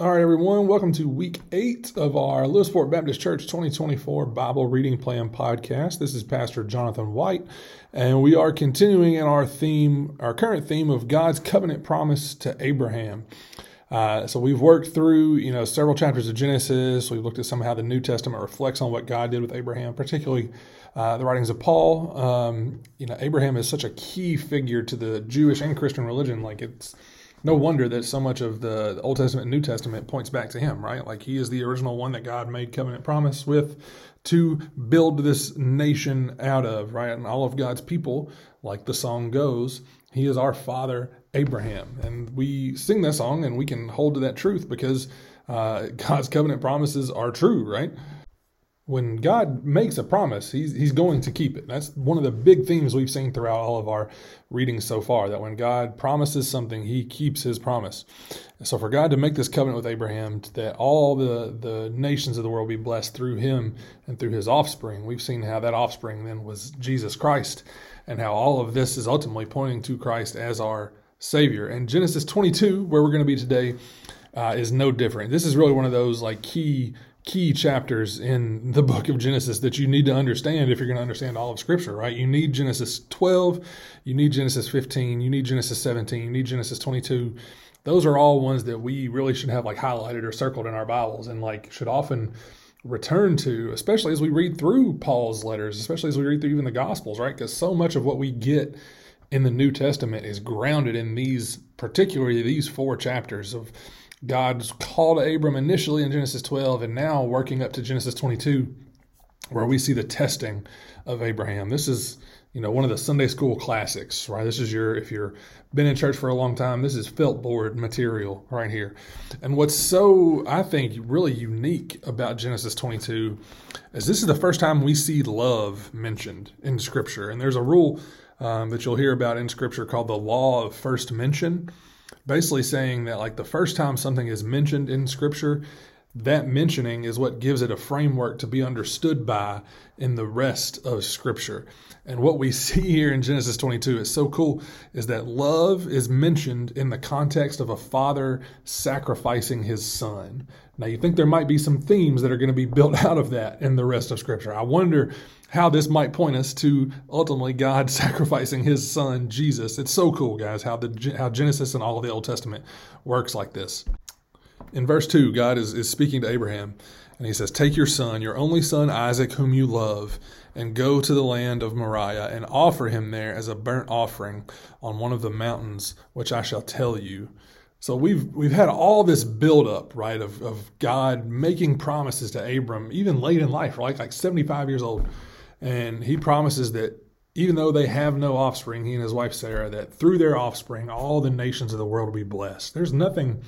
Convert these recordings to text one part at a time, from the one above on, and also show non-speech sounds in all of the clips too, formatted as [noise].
All right, everyone, welcome to week eight of our Lewisport Baptist Church 2024 Bible Reading Plan podcast. This is Pastor Jonathan White, and we are continuing in our theme, our current theme of God's covenant promise to Abraham. Uh, so we've worked through, you know, several chapters of Genesis. We've looked at some how the New Testament reflects on what God did with Abraham, particularly uh, the writings of Paul. Um, you know, Abraham is such a key figure to the Jewish and Christian religion. Like it's no wonder that so much of the Old Testament and New Testament points back to him, right? Like he is the original one that God made covenant promise with to build this nation out of, right? And all of God's people, like the song goes, he is our father Abraham. And we sing that song and we can hold to that truth because uh, God's covenant promises are true, right? When God makes a promise, he's, he's going to keep it. That's one of the big themes we've seen throughout all of our readings so far that when God promises something, he keeps his promise. so, for God to make this covenant with Abraham, that all the, the nations of the world be blessed through him and through his offspring, we've seen how that offspring then was Jesus Christ and how all of this is ultimately pointing to Christ as our Savior. And Genesis 22, where we're going to be today, uh, is no different. This is really one of those like key key chapters in the book of Genesis that you need to understand if you're going to understand all of Scripture, right? You need Genesis 12, you need Genesis 15, you need Genesis 17, you need Genesis 22. Those are all ones that we really should have like highlighted or circled in our Bibles and like should often return to, especially as we read through Paul's letters, especially as we read through even the Gospels, right? Because so much of what we get in the New Testament is grounded in these, particularly these four chapters of God's call to Abram initially in Genesis 12 and now working up to Genesis 22 where we see the testing of Abraham. This is, you know, one of the Sunday school classics, right? This is your if you're been in church for a long time, this is felt board material right here. And what's so I think really unique about Genesis 22 is this is the first time we see love mentioned in scripture. And there's a rule um, that you'll hear about in scripture called the law of first mention basically saying that like the first time something is mentioned in scripture that mentioning is what gives it a framework to be understood by in the rest of scripture. And what we [laughs] see here in genesis 22 is so cool is that love is mentioned in the context of a father sacrificing his son. Now you think there might be some themes that are going to be built [laughs] out of that in the rest of scripture. I wonder how this might point us to ultimately God [laughs] sacrificing his son Jesus. It's so cool, guys, how the how Genesis and all of the Old Testament works like this. In verse 2, God is, is speaking to Abraham, and he says, Take your son, your only son Isaac, whom you love, and go to the land of Moriah, and offer him there as a burnt offering on one of the mountains which I shall tell you. So we've we've had all this buildup, right, of, of God making promises to Abram, even late in life, right, like 75 years old and he promises that even though they have no offspring, he and his wife Sarah, that through their offspring, all the nations of the world will be blessed. There's nothing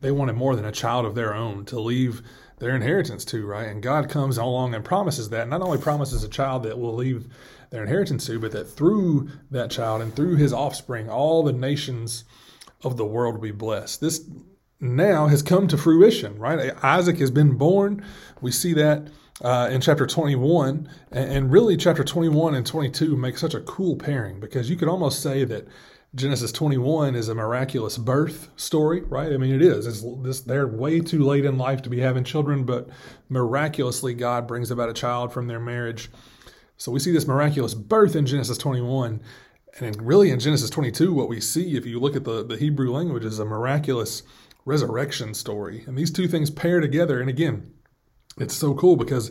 they wanted more than a child of their own to leave their inheritance to, right? And God comes along and promises that. Not only promises a child that will leave their inheritance to, but that through that child and through his offspring, all the nations of the world will be blessed. This now has come to fruition, right? Isaac has been born. We see that uh, in chapter 21. And, really, chapter 21 and 22 make such a cool pairing because you could almost say that Genesis 21 is a miraculous birth story, right? I mean, it is. It's this, they're way too late in life to be having children, but miraculously, God brings about a child from their marriage. So we see this miraculous birth in Genesis 21. And really, in Genesis 22, what we see, if you look at the, the Hebrew language, is a miraculous resurrection story. And these two things pair together. And again, it's so cool because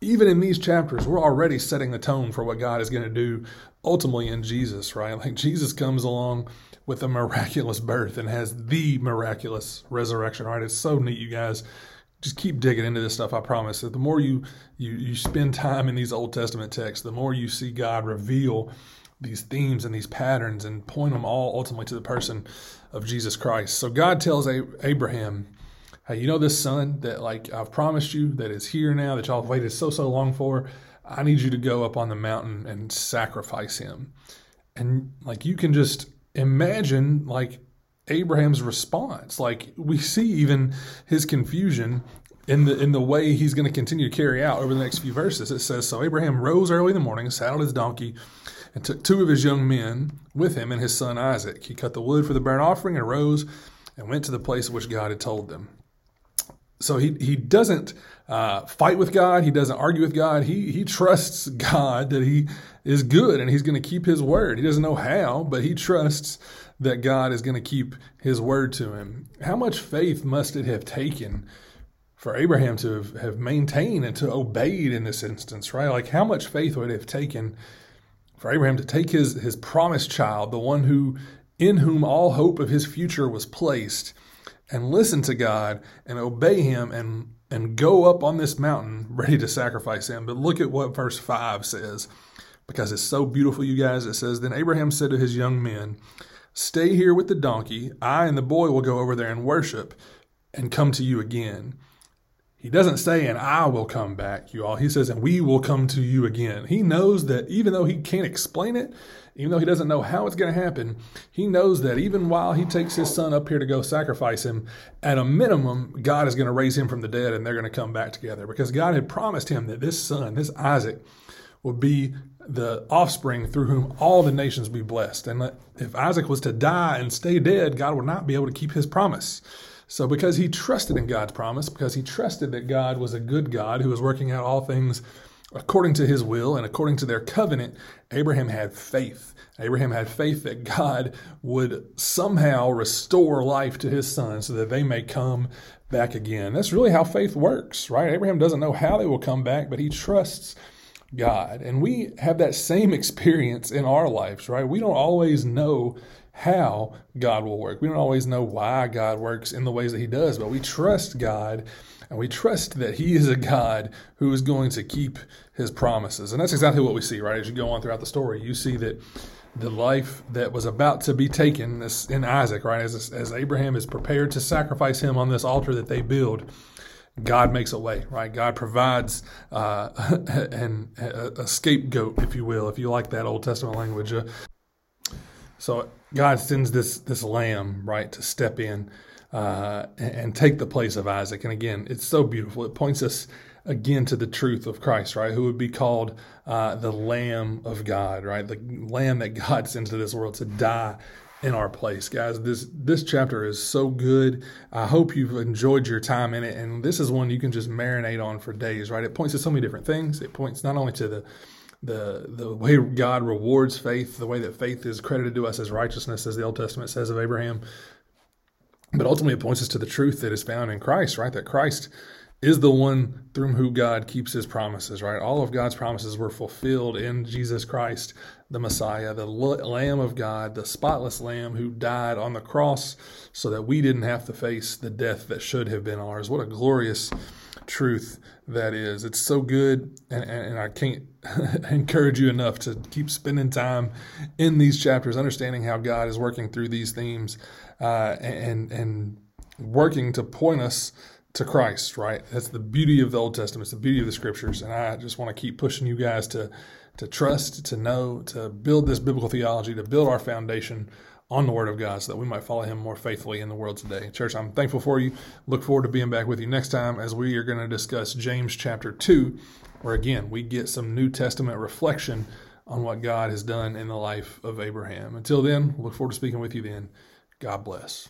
even in these chapters, we're already setting the tone for what God is going to do ultimately in Jesus, right? Like Jesus comes along with a miraculous birth and has the miraculous resurrection, right? It's so neat, you guys. Just keep digging into this stuff. I promise. That the more you you you spend time in these Old Testament texts, the more you see God reveal these themes and these patterns and point them all ultimately to the person of Jesus Christ. So God tells Abraham hey, you know this son that like I've promised you that is here now that y'all have waited so so long for. I need you to go up on the mountain and sacrifice him. And like you can just imagine like Abraham's response. Like we see even his confusion in the in the way he's going to continue to carry out over the next few verses. It says, So Abraham rose early in the morning, saddled his donkey, and took two of his young men with him and his son Isaac. He cut the wood for the burnt offering and rose and went to the place which God had told them. So he he doesn't uh, fight with God. He doesn't argue with God. He he trusts God that he is good and he's going to keep his word. He doesn't know how, but he trusts that God is going to keep his word to him. How much faith must it have taken for Abraham to have, have maintained and to obeyed in this instance, right? Like how much faith would it have taken for Abraham to take his his promised child, the one who in whom all hope of his future was placed, and listen to God and obey him and and go up on this mountain ready to sacrifice him. But look at what verse 5 says because it's so beautiful, you guys. It says, Then Abraham said to his young men, Stay here with the donkey. I and the boy will go over there and worship and come to you again. He doesn't say, and I will come back, you all. He says, and we will come to you again. He knows that even though he can't explain it, even though he doesn't know how it's going to happen, he knows that even while he takes his son up here to go sacrifice him, at a minimum, God is going to raise him from the dead and they're going to come back together because God had promised him that this son, this Isaac, would be the offspring through whom all the nations be blessed. And if Isaac was to die and stay dead, God would not be able to keep his promise. So, because he trusted in God's promise, because he trusted that God was a good God who was working out all things according to his will and according to their covenant, Abraham had faith. Abraham had faith that God would somehow restore life to his son so that they may come back again. That's really how faith works, right? Abraham doesn't know how they will come back, but he trusts God. And we have that same experience in our lives, right? We don't always know how God will work. We don't always know why God works in the ways that He does, but we trust God and we trust that He is a God who is going to keep His promises. And that's exactly what we see, right? As you go on throughout the story, you see that the life that was about to be taken in Isaac, right? As, as Abraham is prepared to sacrifice him on this altar that they build, God makes a way, right? God provides uh, [laughs] an, a, a, scapegoat, if you will, if you like that Old Testament language. Uh, so God sends this this lamb, right, to step in uh, and, and, take the place of Isaac. And again, it's so beautiful. It points us again to the truth of Christ, right? Who would be called uh, the Lamb of God, right? The Lamb that God sends to this world to die in our place, guys. This this chapter is so good. I hope you've enjoyed your time in it, and this is one you can just marinate on for days, right? It points to so many different things. It points not only to the the the way God rewards faith, the way that faith is credited to us as righteousness, as the Old Testament says of Abraham. But ultimately, it points us to the truth that is found in Christ, right? That Christ is the one through whom God keeps his promises, right? All of God's promises were fulfilled in Jesus Christ, the Messiah, the Lamb of God, the spotless Lamb who died on the cross so that we didn't have to face the death that should have been ours. What a glorious truth that is. It's so good, and, and I can't [laughs] encourage you enough to keep spending time in these chapters, understanding how God is working through these themes, uh, and and working to point us to Christ. Right, that's the beauty of the Old Testament. It's the beauty of the Scriptures, and I just want to keep pushing you guys to to trust, to know, to build this biblical theology, to build our foundation on the Word of God so that we might follow Him more faithfully in the world today. Church, I'm thankful for you. Look forward to being back with you next time as we are going to discuss James chapter 2, where again, we get some New Testament reflection on what God has done in the life of Abraham. Until then, look forward to speaking with you then. God bless.